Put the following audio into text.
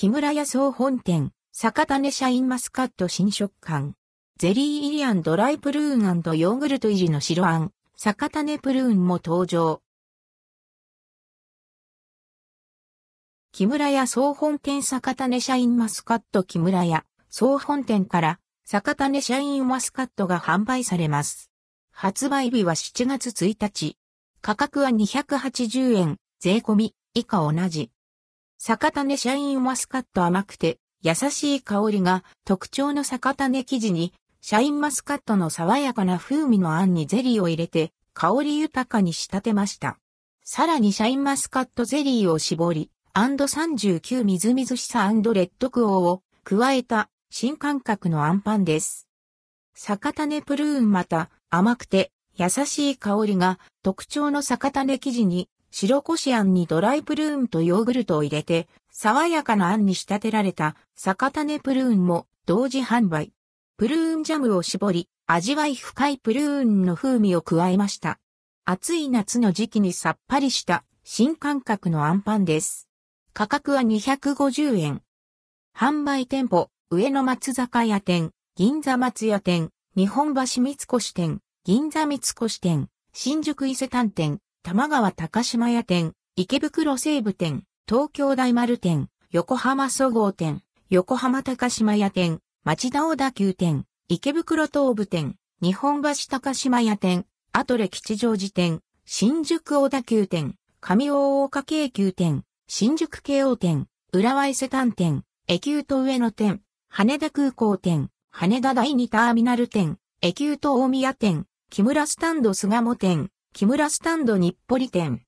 木村屋総本店、酒種シャインマスカット新食感。ゼリーイリアンドライプルーンヨーグルト入りの白あん、酒種プルーンも登場。木村屋総本店酒種シャインマスカット木村屋総本店から酒種シャインマスカットが販売されます。発売日は7月1日。価格は280円、税込み、以下同じ。酒種シャインマスカット甘くて、優しい香りが特徴の酒種生地に、シャインマスカットの爽やかな風味のあんにゼリーを入れて、香り豊かに仕立てました。さらにシャインマスカットゼリーを絞り、アンド39みずみずしさレッドクオーを加えた新感覚のアンパンです。酒種プルーンまた甘くて優しい香りが特徴の酒種生地に白こしあんにドライプルーンとヨーグルトを入れて爽やかなあんに仕立てられた酒種プルーンも同時販売。プルーンジャムを絞り味わい深いプルーンの風味を加えました。暑い夏の時期にさっぱりした新感覚のアンパンです。価格は250円。販売店舗、上野松坂屋店、銀座松屋店、日本橋三越店、銀座三越店、新宿伊勢丹店、玉川高島屋店、池袋西武店、東京大丸店、横浜総合店、横浜高島屋店、町田小田急店、池袋東武店、日本橋高島屋店、アトレ吉祥寺店、新宿小田急店、上大岡京急店、新宿京王店、浦和伊勢丹店、駅急と上野店、羽田空港店、羽田第二ターミナル店、駅急と大宮店、木村スタンド巣鴨店、木村スタンド日暮里店、